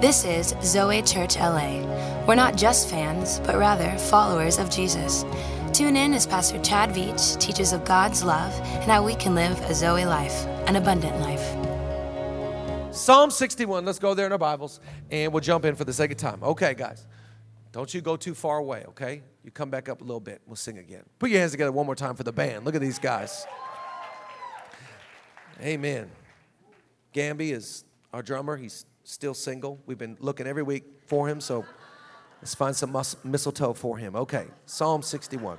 This is Zoe Church LA. We're not just fans, but rather followers of Jesus. Tune in as Pastor Chad Veach teaches of God's love and how we can live a Zoe life, an abundant life. Psalm 61. Let's go there in our Bibles and we'll jump in for the sake of time. Okay, guys. Don't you go too far away, okay? You come back up a little bit. We'll sing again. Put your hands together one more time for the band. Look at these guys. Amen. Gamby is our drummer. He's still single. We've been looking every week for him, so let's find some mus- mistletoe for him. Okay, Psalm 61.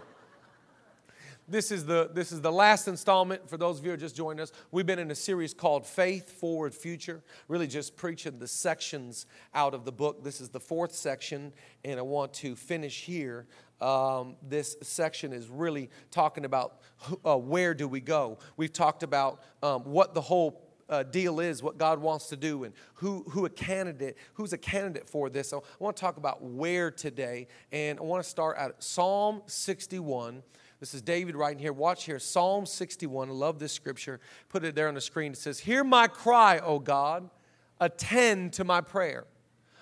This is, the, this is the last installment for those of you who just joined us. We've been in a series called Faith Forward Future, really just preaching the sections out of the book. This is the fourth section, and I want to finish here. Um, this section is really talking about uh, where do we go. We've talked about um, what the whole uh, deal is, what God wants to do, and who, who a candidate, who's a candidate for this. So I want to talk about where today, and I want to start at Psalm 61. This is David writing here. Watch here, Psalm 61. I love this scripture. Put it there on the screen. It says, Hear my cry, O God, attend to my prayer.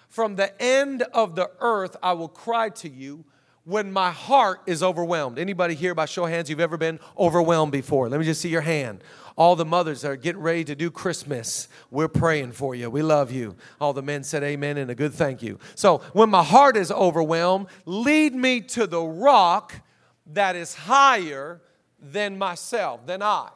From the end of the earth I will cry to you when my heart is overwhelmed. Anybody here by show of hands you've ever been overwhelmed before? Let me just see your hand. All the mothers that are getting ready to do Christmas, we're praying for you. We love you. All the men said amen and a good thank you. So, when my heart is overwhelmed, lead me to the rock that is higher than myself, than I.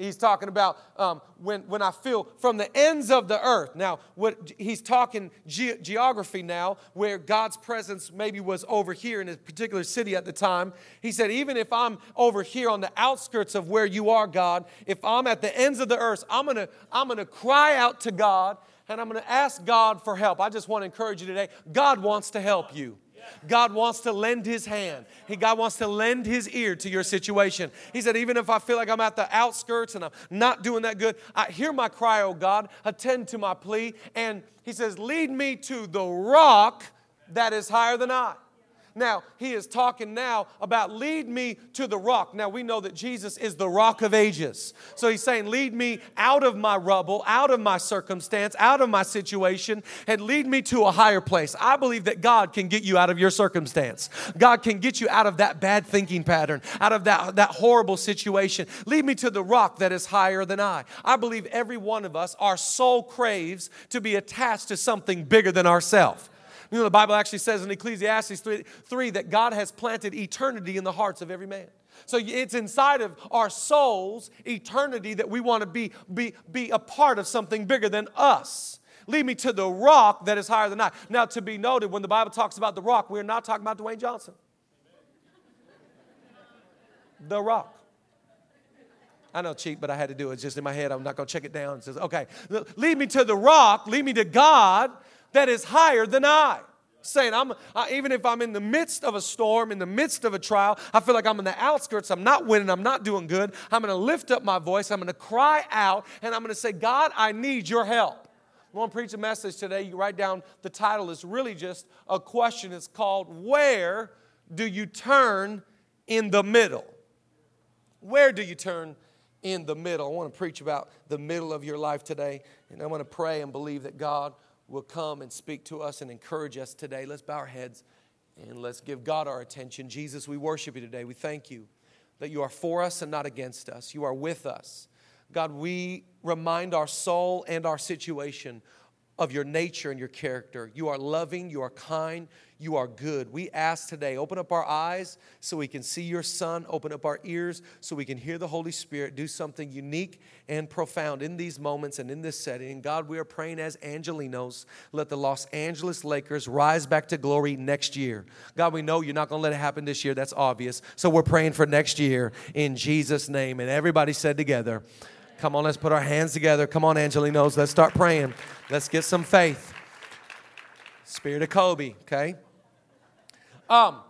He's talking about um, when, when I feel from the ends of the earth. Now, what he's talking ge- geography now, where God's presence maybe was over here in a particular city at the time. He said, even if I'm over here on the outskirts of where you are, God, if I'm at the ends of the earth, I'm gonna, I'm gonna cry out to God and I'm gonna ask God for help. I just want to encourage you today. God wants to help you. God wants to lend his hand. He, God wants to lend his ear to your situation. He said, even if I feel like I'm at the outskirts and I'm not doing that good, I hear my cry, oh God, attend to my plea. And he says, lead me to the rock that is higher than I. Now, he is talking now about lead me to the rock. Now, we know that Jesus is the rock of ages. So he's saying, lead me out of my rubble, out of my circumstance, out of my situation, and lead me to a higher place. I believe that God can get you out of your circumstance. God can get you out of that bad thinking pattern, out of that, that horrible situation. Lead me to the rock that is higher than I. I believe every one of us, our soul craves to be attached to something bigger than ourselves. You know, the Bible actually says in Ecclesiastes 3, 3 that God has planted eternity in the hearts of every man. So it's inside of our souls, eternity, that we want to be, be, be a part of something bigger than us. Lead me to the rock that is higher than I. Now, to be noted, when the Bible talks about the rock, we're not talking about Dwayne Johnson. The rock. I know cheap, but I had to do it. It's just in my head. I'm not going to check it down. It says, okay, lead me to the rock, lead me to God that is higher than I. Saying, I'm, I, even if I'm in the midst of a storm, in the midst of a trial, I feel like I'm in the outskirts, I'm not winning, I'm not doing good. I'm gonna lift up my voice, I'm gonna cry out, and I'm gonna say, God, I need your help. I want to preach a message today. You write down the title it's really just a question. It's called Where Do You Turn in the Middle? Where do you turn in the middle? I want to preach about the middle of your life today, and I wanna pray and believe that God will come and speak to us and encourage us today. Let's bow our heads and let's give God our attention. Jesus, we worship you today. We thank you that you are for us and not against us. You are with us. God, we remind our soul and our situation of your nature and your character. You are loving, you are kind, you are good. We ask today, open up our eyes so we can see your Son, open up our ears so we can hear the Holy Spirit do something unique and profound in these moments and in this setting. God, we are praying as Angelenos, let the Los Angeles Lakers rise back to glory next year. God, we know you're not going to let it happen this year. That's obvious. So we're praying for next year in Jesus' name. And everybody said together, Come on, let's put our hands together. Come on, Angelenos, let's start praying. Let's get some faith. Spirit of Kobe, okay? Um,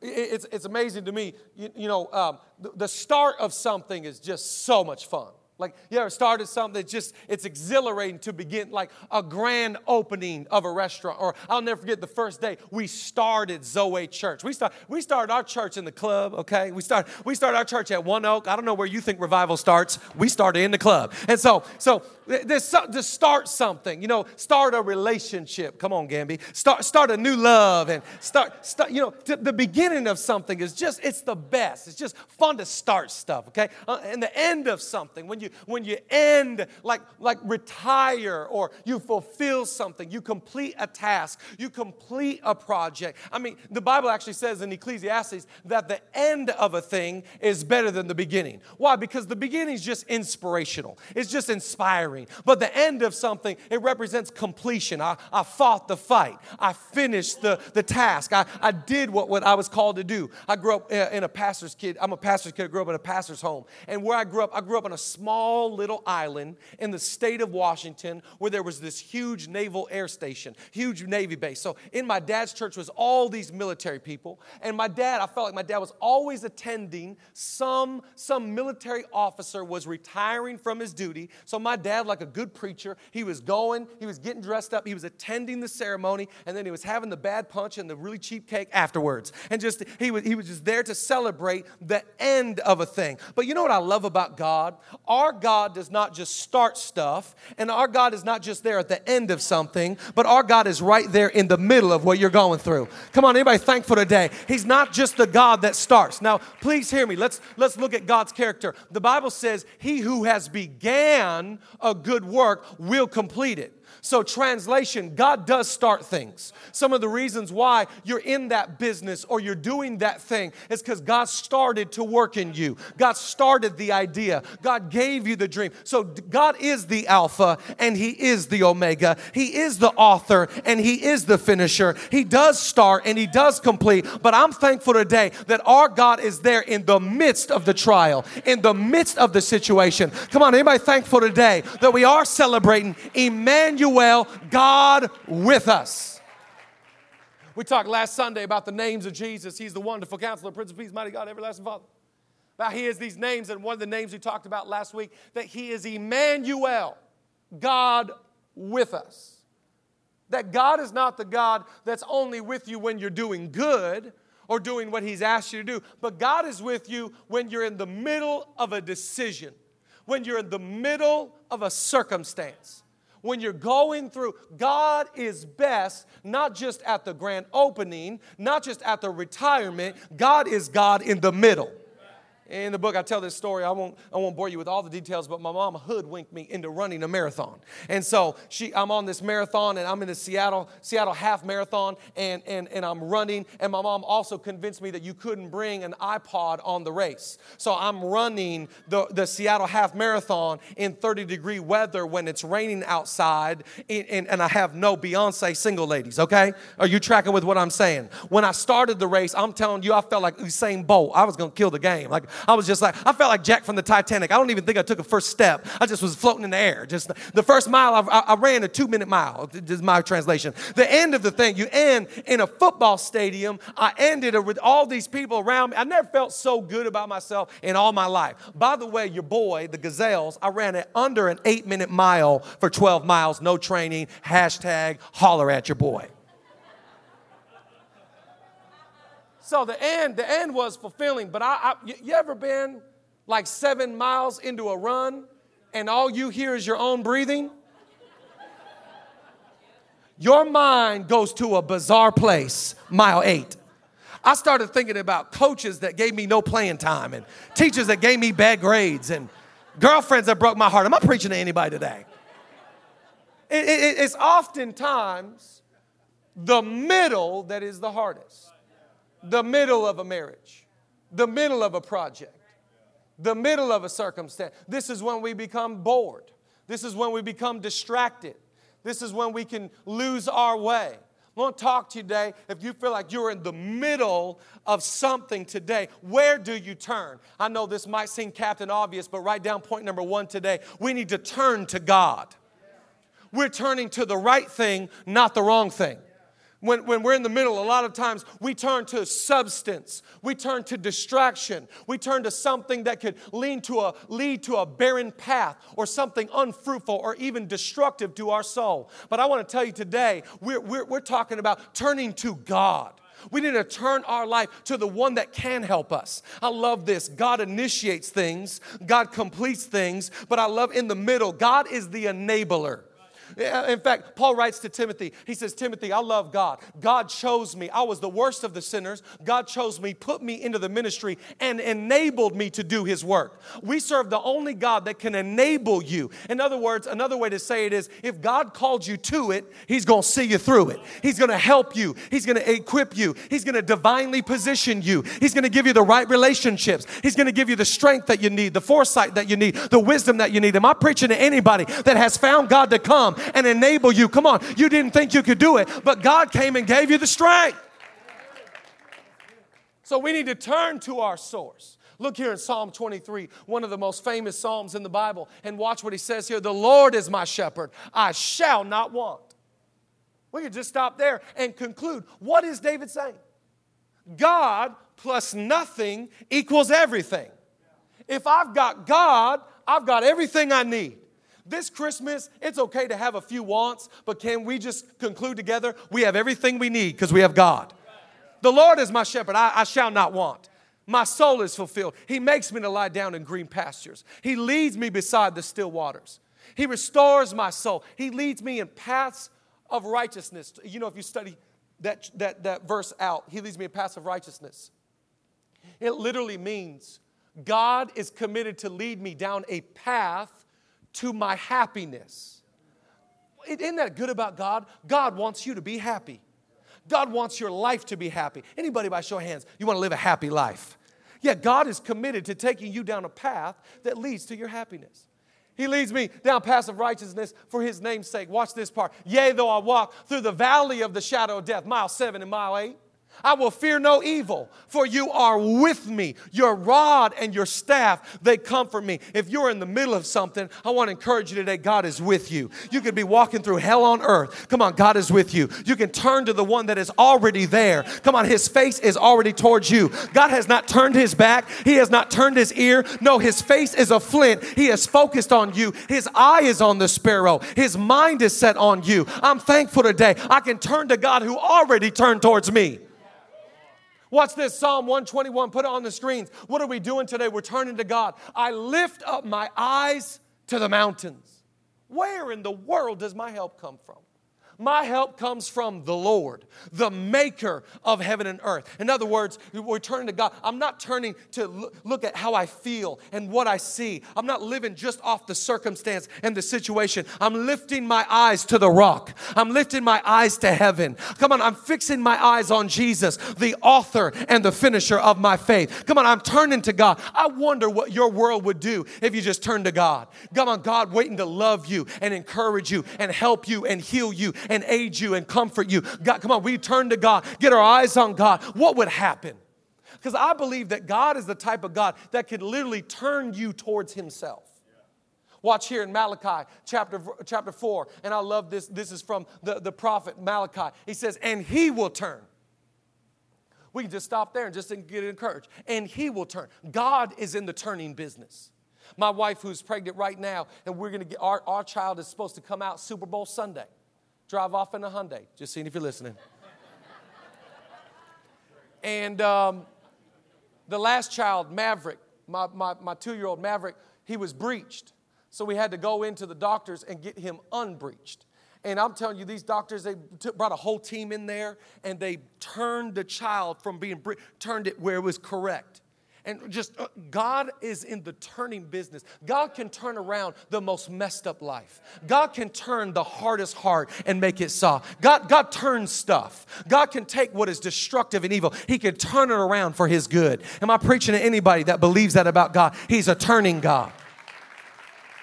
it's, it's amazing to me. You, you know, um, the, the, start of something is just so much fun. Like you ever started something that just it's exhilarating to begin like a grand opening of a restaurant. Or I'll never forget the first day we started Zoe Church. We start we started our church in the club, okay? We start we started our church at One Oak. I don't know where you think revival starts. We started in the club. And so so there's to start something, you know, start a relationship. Come on, Gamby. Start start a new love and start start you know the beginning of something is just it's the best. It's just fun to start stuff, okay? Uh, and the end of something when you when you end like like retire or you fulfill something you complete a task you complete a project. I mean the bible actually says in ecclesiastes that the end of a thing is better than the beginning. Why? Because the beginning is just inspirational. It's just inspiring. But the end of something it represents completion. I, I fought the fight. I finished the, the task. I, I did what, what i was called to do. I grew up uh, in a pastor's kid i'm a pastor's kid. I grew up in a pastor's home. And where i grew up i grew up in a small small little island in the state of Washington where there was this huge naval air station, huge Navy base. So in my dad's church was all these military people. And my dad, I felt like my dad was always attending some, some military officer was retiring from his duty. So my dad, like a good preacher, he was going, he was getting dressed up, he was attending the ceremony, and then he was having the bad punch and the really cheap cake afterwards. And just he was, he was just there to celebrate the end of a thing. But you know what I love about God? Our our God does not just start stuff, and our God is not just there at the end of something, but our God is right there in the middle of what you're going through. Come on, anybody thankful today? He's not just the God that starts. Now, please hear me. Let's let's look at God's character. The Bible says, "He who has began a good work will complete it." So, translation, God does start things. Some of the reasons why you're in that business or you're doing that thing is because God started to work in you. God started the idea. God gave you the dream. So, God is the Alpha and He is the Omega. He is the author and He is the finisher. He does start and He does complete. But I'm thankful today that our God is there in the midst of the trial, in the midst of the situation. Come on, anybody thankful today that we are celebrating Emmanuel Emmanuel, God with us. We talked last Sunday about the names of Jesus. He's the wonderful counselor, Prince of Peace, mighty God, everlasting Father. Now, he has these names, and one of the names we talked about last week, that he is Emmanuel, God with us. That God is not the God that's only with you when you're doing good or doing what he's asked you to do, but God is with you when you're in the middle of a decision, when you're in the middle of a circumstance when you're going through, God is best, not just at the grand opening, not just at the retirement. God is God in the middle. In the book, I tell this story. I won't, I won't bore you with all the details, but my mom hoodwinked me into running a marathon. And so she, I'm on this marathon, and I'm in the Seattle, Seattle half marathon, and, and, and I'm running. And my mom also convinced me that you couldn't bring an iPod on the race. So I'm running the, the Seattle half marathon in 30 degree weather when it's raining outside, and, and, and I have no Beyonce single ladies, okay? Are you tracking with what I'm saying? When I started the race, I'm telling you, I felt like Usain Bolt. I was gonna kill the game. Like, I was just like, I felt like Jack from the Titanic. I don't even think I took a first step. I just was floating in the air. Just the first mile, I, I ran a two minute mile. Is my translation. The end of the thing, you end in a football stadium. I ended with all these people around me. I never felt so good about myself in all my life. By the way, your boy, the Gazelles, I ran it under an eight minute mile for 12 miles, no training. Hashtag holler at your boy. So the end, the end was fulfilling. But I, I, you ever been like seven miles into a run and all you hear is your own breathing? Your mind goes to a bizarre place, mile eight. I started thinking about coaches that gave me no playing time and teachers that gave me bad grades and girlfriends that broke my heart. Am I preaching to anybody today? It, it, it's oftentimes the middle that is the hardest the middle of a marriage, the middle of a project, the middle of a circumstance. This is when we become bored. This is when we become distracted. This is when we can lose our way. I want to talk to you today. If you feel like you're in the middle of something today, where do you turn? I know this might seem captain obvious, but write down point number one today. We need to turn to God. We're turning to the right thing, not the wrong thing. When, when we're in the middle, a lot of times we turn to substance, we turn to distraction, we turn to something that could lead to a, lead to a barren path or something unfruitful or even destructive to our soul. But I want to tell you today, we're, we're, we're talking about turning to God. We need to turn our life to the one that can help us. I love this. God initiates things, God completes things, but I love in the middle, God is the enabler. In fact, Paul writes to Timothy, he says, Timothy, I love God. God chose me. I was the worst of the sinners. God chose me, put me into the ministry, and enabled me to do his work. We serve the only God that can enable you. In other words, another way to say it is if God called you to it, he's going to see you through it. He's going to help you, he's going to equip you, he's going to divinely position you, he's going to give you the right relationships, he's going to give you the strength that you need, the foresight that you need, the wisdom that you need. Am I preaching to anybody that has found God to come and enable you. Come on, you didn't think you could do it, but God came and gave you the strength. So we need to turn to our source. Look here in Psalm 23, one of the most famous Psalms in the Bible, and watch what he says here The Lord is my shepherd, I shall not want. We could just stop there and conclude. What is David saying? God plus nothing equals everything. If I've got God, I've got everything I need. This Christmas, it's okay to have a few wants, but can we just conclude together? We have everything we need because we have God. The Lord is my shepherd, I, I shall not want. My soul is fulfilled. He makes me to lie down in green pastures. He leads me beside the still waters. He restores my soul. He leads me in paths of righteousness. You know, if you study that, that, that verse out, He leads me in paths of righteousness. It literally means God is committed to lead me down a path to my happiness. Isn't that good about God? God wants you to be happy. God wants your life to be happy. Anybody by show of hands, you want to live a happy life? Yeah, God is committed to taking you down a path that leads to your happiness. He leads me down paths of righteousness for his name's sake. Watch this part. Yea, though I walk through the valley of the shadow of death, mile seven and mile eight. I will fear no evil, for you are with me. Your rod and your staff, they comfort me. If you're in the middle of something, I want to encourage you today God is with you. You could be walking through hell on earth. Come on, God is with you. You can turn to the one that is already there. Come on, his face is already towards you. God has not turned his back, he has not turned his ear. No, his face is a flint. He is focused on you. His eye is on the sparrow, his mind is set on you. I'm thankful today. I can turn to God who already turned towards me. Watch this Psalm 121. Put it on the screens. What are we doing today? We're turning to God. I lift up my eyes to the mountains. Where in the world does my help come from? My help comes from the Lord, the maker of heaven and earth. In other words, we're turning to God. I'm not turning to look at how I feel and what I see. I'm not living just off the circumstance and the situation. I'm lifting my eyes to the rock. I'm lifting my eyes to heaven. Come on, I'm fixing my eyes on Jesus, the author and the finisher of my faith. Come on, I'm turning to God. I wonder what your world would do if you just turned to God. Come on, God waiting to love you and encourage you and help you and heal you and aid you and comfort you. God, come on, we turn to God, get our eyes on God. What would happen? Because I believe that God is the type of God that can literally turn you towards Himself. Watch here in Malachi chapter, chapter 4, and I love this. This is from the, the prophet Malachi. He says, And he will turn. We can just stop there and just get encouraged. And he will turn. God is in the turning business. My wife, who's pregnant right now, and we're to get our, our child is supposed to come out Super Bowl Sunday drive off in a Hyundai. Just seeing if you're listening. and um, the last child, Maverick, my, my, my two year old Maverick, he was breached. So we had to go into the doctors and get him unbreached. And I'm telling you, these doctors, they brought a whole team in there and they turned the child from being, bre- turned it where it was correct. And just uh, God is in the turning business. God can turn around the most messed up life. God can turn the hardest heart and make it soft. God, God turns stuff. God can take what is destructive and evil, He can turn it around for His good. Am I preaching to anybody that believes that about God? He's a turning God.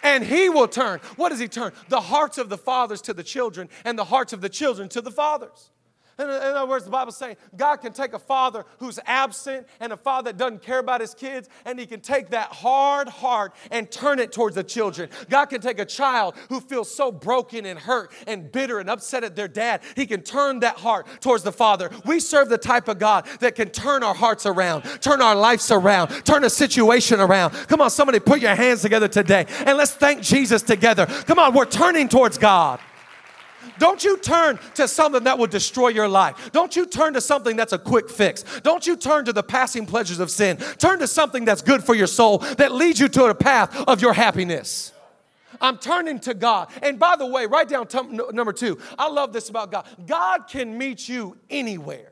And He will turn. What does He turn? The hearts of the fathers to the children, and the hearts of the children to the fathers. In, uh, in other words, the Bible's saying God can take a father who's absent and a father that doesn't care about his kids, and he can take that hard heart and turn it towards the children. God can take a child who feels so broken and hurt and bitter and upset at their dad. He can turn that heart towards the father. We serve the type of God that can turn our hearts around, turn our lives around, turn a situation around. Come on, somebody put your hands together today and let's thank Jesus together. Come on, we're turning towards God. Don't you turn to something that will destroy your life. Don't you turn to something that's a quick fix. Don't you turn to the passing pleasures of sin. Turn to something that's good for your soul, that leads you to a path of your happiness. I'm turning to God. And by the way, write down number two. I love this about God. God can meet you anywhere.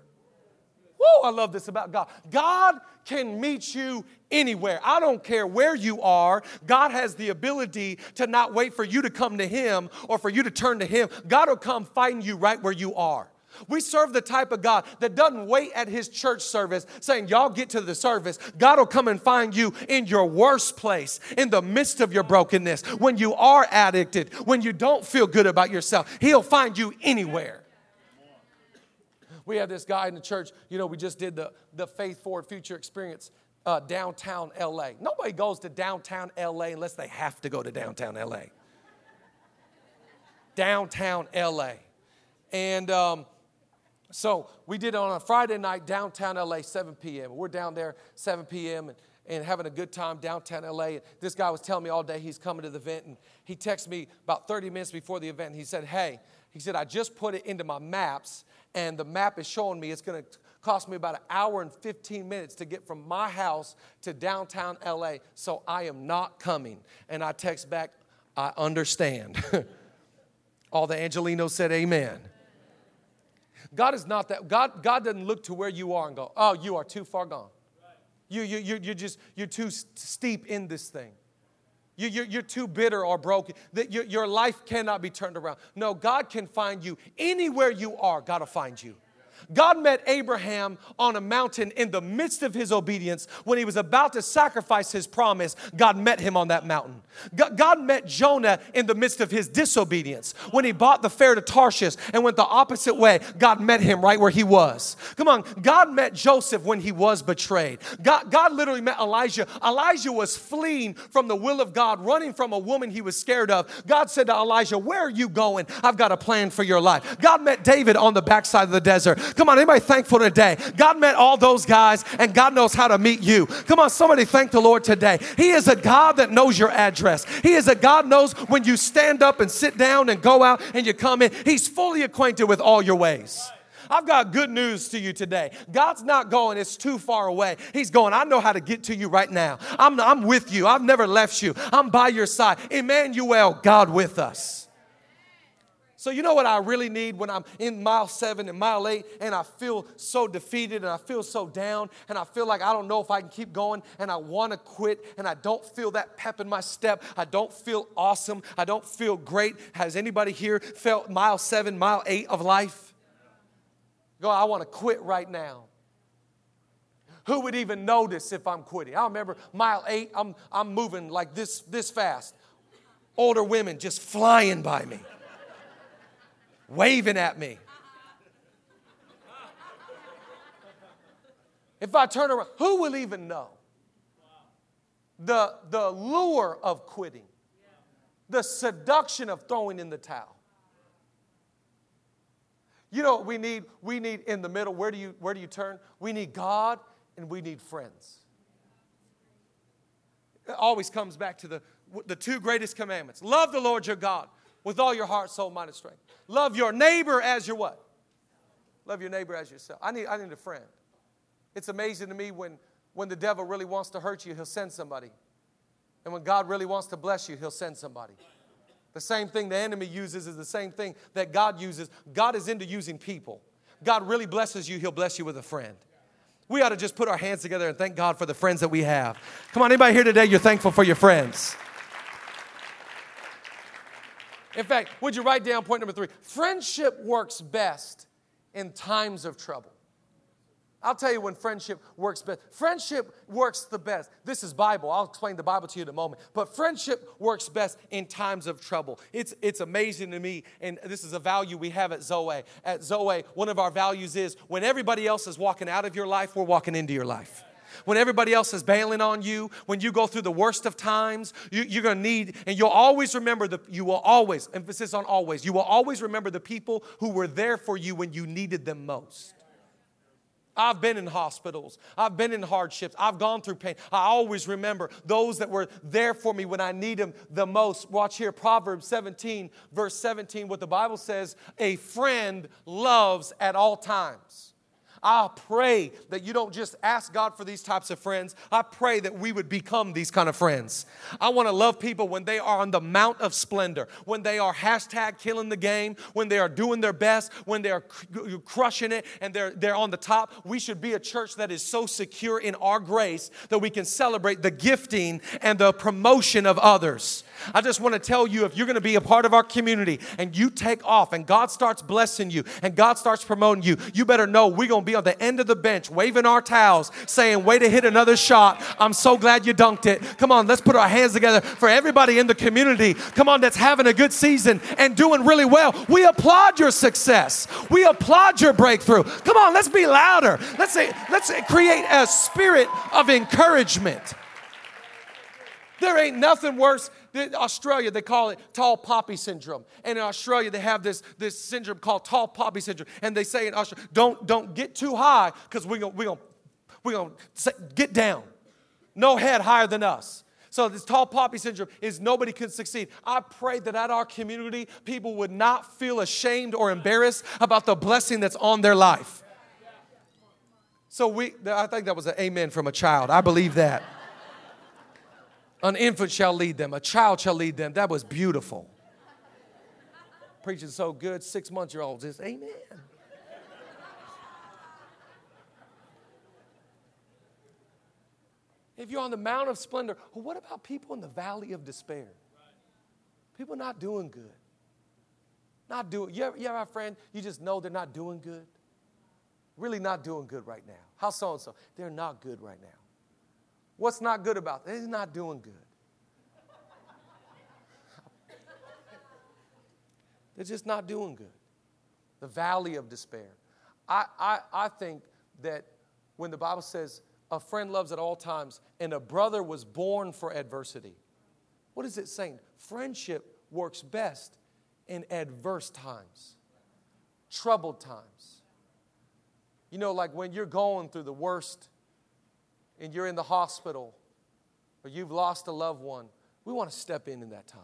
Whoa, I love this about God. God can meet you anywhere. I don't care where you are. God has the ability to not wait for you to come to Him or for you to turn to Him. God will come find you right where you are. We serve the type of God that doesn't wait at his church service saying, Y'all get to the service. God will come and find you in your worst place, in the midst of your brokenness, when you are addicted, when you don't feel good about yourself. He'll find you anywhere. We have this guy in the church, you know, we just did the, the Faith Forward Future Experience uh, downtown LA. Nobody goes to downtown LA unless they have to go to downtown LA. downtown LA. And um, so we did it on a Friday night, downtown LA, 7 p.m. We're down there 7 p.m. and, and having a good time downtown LA. This guy was telling me all day he's coming to the event. And he texted me about 30 minutes before the event. He said, Hey, he said, I just put it into my maps, and the map is showing me it's going to cost me about an hour and 15 minutes to get from my house to downtown LA, so I am not coming. And I text back, I understand. All the Angelenos said amen. God is not that. God, God doesn't look to where you are and go, oh, you are too far gone. You, you, you, you're just, you're too steep in this thing. You, you're, you're too bitter or broken. That your, your life cannot be turned around. No, God can find you anywhere you are. God will find you. God met Abraham on a mountain in the midst of his obedience. When he was about to sacrifice his promise, God met him on that mountain. God met Jonah in the midst of his disobedience. When he bought the fare to Tarshish and went the opposite way, God met him right where he was. Come on, God met Joseph when he was betrayed. God, God literally met Elijah. Elijah was fleeing from the will of God, running from a woman he was scared of. God said to Elijah, Where are you going? I've got a plan for your life. God met David on the backside of the desert. Come on, anybody thankful today? God met all those guys and God knows how to meet you. Come on, somebody thank the Lord today. He is a God that knows your address. He is a God knows when you stand up and sit down and go out and you come in. He's fully acquainted with all your ways. I've got good news to you today. God's not going, it's too far away. He's going, I know how to get to you right now. I'm, I'm with you. I've never left you. I'm by your side. Emmanuel, God with us. So, you know what I really need when I'm in mile seven and mile eight and I feel so defeated and I feel so down and I feel like I don't know if I can keep going and I want to quit and I don't feel that pep in my step. I don't feel awesome. I don't feel great. Has anybody here felt mile seven, mile eight of life? Go, I want to quit right now. Who would even notice if I'm quitting? I remember mile eight, I'm, I'm moving like this, this fast. Older women just flying by me waving at me. If I turn around, who will even know? The, the lure of quitting, the seduction of throwing in the towel. You know we need? We need in the middle. Where do you, where do you turn? We need God and we need friends. It always comes back to the, the two greatest commandments love the Lord your God with all your heart, soul, mind, and strength. Love your neighbor as your what? Love your neighbor as yourself. I need, I need a friend. It's amazing to me when, when the devil really wants to hurt you, he'll send somebody. And when God really wants to bless you, he'll send somebody. The same thing the enemy uses is the same thing that God uses. God is into using people. God really blesses you, he'll bless you with a friend. We ought to just put our hands together and thank God for the friends that we have. Come on, anybody here today, you're thankful for your friends. In fact, would you write down point number three? Friendship works best in times of trouble. I'll tell you when friendship works best. Friendship works the best. This is Bible. I'll explain the Bible to you in a moment. But friendship works best in times of trouble. It's, it's amazing to me, and this is a value we have at Zoe. At Zoe, one of our values is when everybody else is walking out of your life, we're walking into your life when everybody else is bailing on you, when you go through the worst of times, you, are going to need, and you'll always remember the, you will always, emphasis on always, you will always remember the people who were there for you when you needed them most. I've been in hospitals. I've been in hardships. I've gone through pain. I always remember those that were there for me when I need them the most. Watch here, Proverbs 17, verse 17, what the Bible says a friend loves at all times. I pray that you don't just ask God for these types of friends. I pray that we would become these kind of friends. I want to love people when they are on the mount of splendor, when they are hashtag killing the game, when they are doing their best, when they are crushing it and they're, they're on the top. We should be a church that is so secure in our grace that we can celebrate the gifting and the promotion of others. I just want to tell you if you're going to be a part of our community and you take off and God starts blessing you and God starts promoting you, you better know we're going to be on the end of the bench waving our towels saying, Way to hit another shot. I'm so glad you dunked it. Come on, let's put our hands together for everybody in the community. Come on, that's having a good season and doing really well. We applaud your success. We applaud your breakthrough. Come on, let's be louder. Let's say, let's create a spirit of encouragement. There ain't nothing worse Australia, they call it tall poppy syndrome. And in Australia, they have this, this syndrome called tall poppy syndrome. And they say in Australia, don't, don't get too high because we're going we're gonna, we're gonna get down. No head higher than us. So this tall poppy syndrome is nobody can succeed. I pray that at our community, people would not feel ashamed or embarrassed about the blessing that's on their life. So we, I think that was an amen from a child. I believe that. An infant shall lead them, a child shall lead them. That was beautiful. Preaching so good, six months year olds just, Amen. If you're on the Mount of Splendor, well, what about people in the valley of despair? People not doing good. Not doing, ever have a friend, you just know they're not doing good? Really not doing good right now. How so and so? They're not good right now. What's not good about them? They're not doing good. They're just not doing good. The valley of despair. I, I, I think that when the Bible says a friend loves at all times and a brother was born for adversity, what is it saying? Friendship works best in adverse times, troubled times. You know, like when you're going through the worst and you're in the hospital or you've lost a loved one, we want to step in in that time.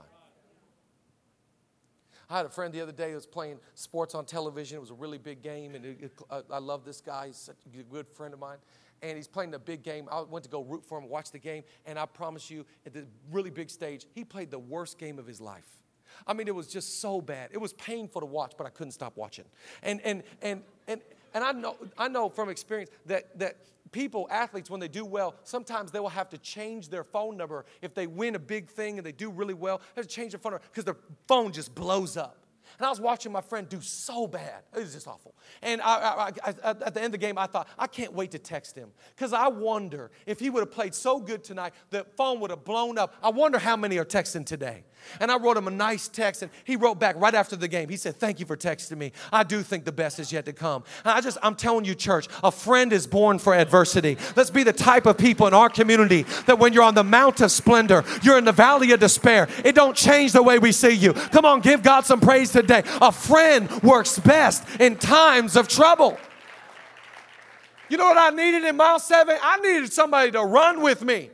I had a friend the other day who was playing sports on television. It was a really big game, and I, I, love this guy. He's such a good friend of mine. And he's playing a big game. I went to go root for him, watch the game, and I promise you, at the really big stage, he played the worst game of his life. I mean, it was just so bad. It was painful to watch, but I couldn't stop watching. And and and and and I know I know from experience that that people, athletes, when they do well, sometimes they will have to change their phone number. If they win a big thing and they do really well, they have to change their phone number because their phone just blows up. And I was watching my friend do so bad. It was just awful. And I, I, I, at the end of the game, I thought, I can't wait to text him because I wonder if he would have played so good tonight, the phone would have blown up. I wonder how many are texting today. And I wrote him a nice text, and he wrote back right after the game. He said, Thank you for texting me. I do think the best is yet to come. And I just, I'm telling you, church, a friend is born for adversity. Let's be the type of people in our community that when you're on the mount of splendor, you're in the valley of despair. It don't change the way we see you. Come on, give God some praise today. A friend works best in times of trouble. You know what I needed in mile seven? I needed somebody to run with me.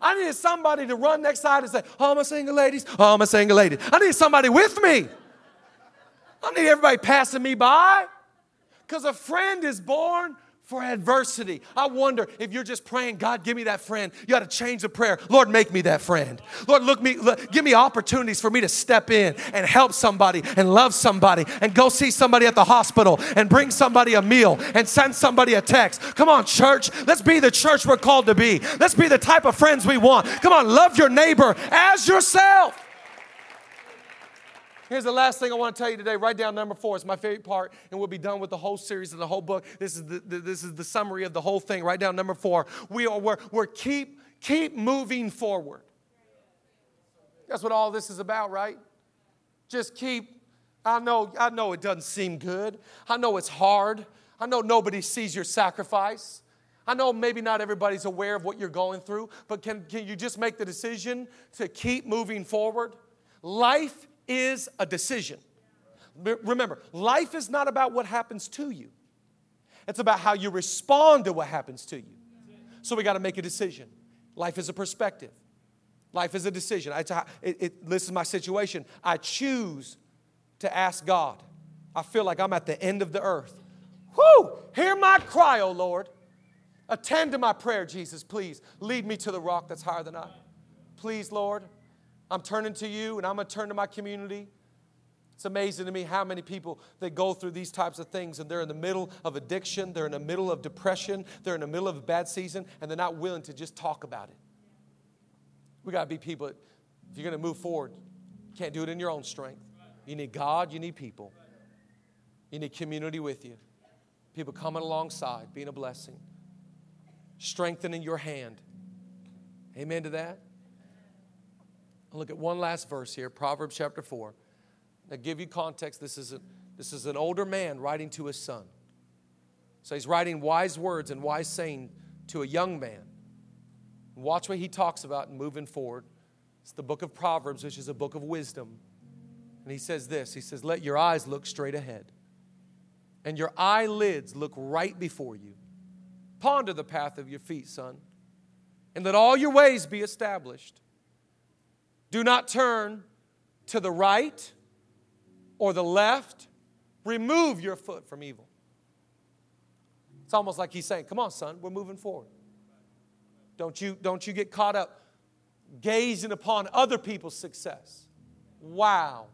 I needed somebody to run next side and say, Oh, my single ladies. Oh, my single ladies. I need somebody with me. I need everybody passing me by. Because a friend is born for adversity. I wonder if you're just praying, God, give me that friend. You got to change the prayer. Lord, make me that friend. Lord, look me, look, give me opportunities for me to step in and help somebody and love somebody and go see somebody at the hospital and bring somebody a meal and send somebody a text. Come on, church. Let's be the church we're called to be. Let's be the type of friends we want. Come on, love your neighbor as yourself. Here's the last thing I want to tell you today. Write down number four. It's my favorite part, and we'll be done with the whole series of the whole book. This is the, this is the summary of the whole thing. Write down number four. We are we're, we're keep keep moving forward. That's what all this is about, right? Just keep. I know, I know it doesn't seem good. I know it's hard. I know nobody sees your sacrifice. I know maybe not everybody's aware of what you're going through, but can, can you just make the decision to keep moving forward? Life is a decision. Remember, life is not about what happens to you, it's about how you respond to what happens to you. So we got to make a decision. Life is a perspective. Life is a decision. I, it, it, this is my situation. I choose to ask God. I feel like I'm at the end of the earth. Whoo! Hear my cry, O Lord. Attend to my prayer, Jesus, please. Lead me to the rock that's higher than I. Please, Lord, I'm turning to you and I'm going to turn to my community. It's amazing to me how many people they go through these types of things and they're in the middle of addiction, they're in the middle of depression, they're in the middle of a bad season, and they're not willing to just talk about it. We got to be people, if you're going to move forward, you can't do it in your own strength. You need God, you need people, you need community with you, people coming alongside, being a blessing, strengthening your hand. Amen to that? Look at one last verse here Proverbs chapter 4. Now, give you context, this is, a, this is an older man writing to his son. So he's writing wise words and wise saying to a young man. Watch what he talks about and moving forward. It's the book of Proverbs, which is a book of wisdom. And he says this He says, Let your eyes look straight ahead, and your eyelids look right before you. Ponder the path of your feet, son, and let all your ways be established. Do not turn to the right or the left. Remove your foot from evil. It's almost like he's saying, Come on, son, we're moving forward. Don't you, don't you get caught up gazing upon other people's success. Wow,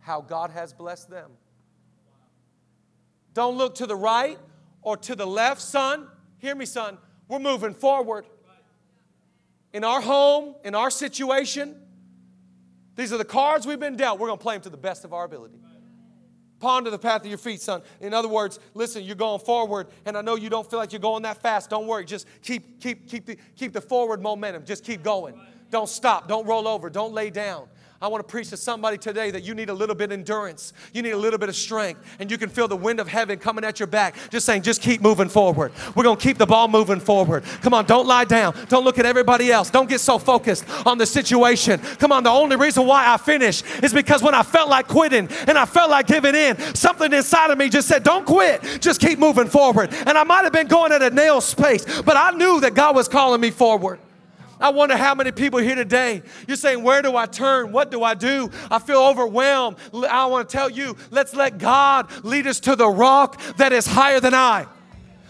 how God has blessed them. Don't look to the right or to the left, son. Hear me, son. We're moving forward. In our home, in our situation, these are the cards we've been dealt. We're going to play them to the best of our ability. Ponder the path of your feet, son. In other words, listen, you're going forward, and I know you don't feel like you're going that fast. Don't worry. Just keep, keep, keep the, keep the forward momentum. Just keep going. Don't stop. Don't roll over. Don't lay down. I want to preach to somebody today that you need a little bit of endurance. You need a little bit of strength, and you can feel the wind of heaven coming at your back. Just saying, just keep moving forward. We're going to keep the ball moving forward. Come on, don't lie down. Don't look at everybody else. Don't get so focused on the situation. Come on, the only reason why I finished is because when I felt like quitting and I felt like giving in, something inside of me just said, don't quit. Just keep moving forward. And I might have been going at a nail space, but I knew that God was calling me forward. I wonder how many people here today, you're saying, Where do I turn? What do I do? I feel overwhelmed. I want to tell you, let's let God lead us to the rock that is higher than I.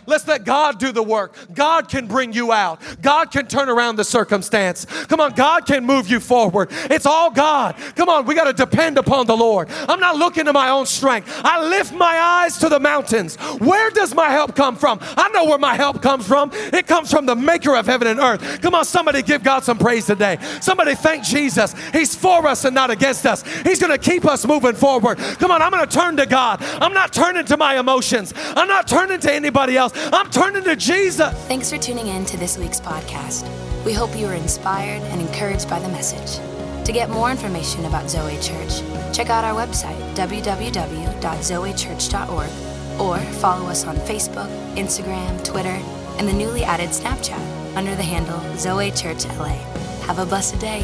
Let's let God do the work. God can bring you out. God can turn around the circumstance. Come on, God can move you forward. It's all God. Come on, we got to depend upon the Lord. I'm not looking to my own strength. I lift my eyes to the mountains. Where does my help come from? I know where my help comes from. It comes from the maker of heaven and earth. Come on, somebody give God some praise today. Somebody thank Jesus. He's for us and not against us. He's going to keep us moving forward. Come on, I'm going to turn to God. I'm not turning to my emotions. I'm not turning to anybody else. I'm turning to Jesus. Thanks for tuning in to this week's podcast. We hope you were inspired and encouraged by the message. To get more information about Zoe Church, check out our website, www.zoechurch.org, or follow us on Facebook, Instagram, Twitter, and the newly added Snapchat under the handle Zoe Church LA. Have a blessed day.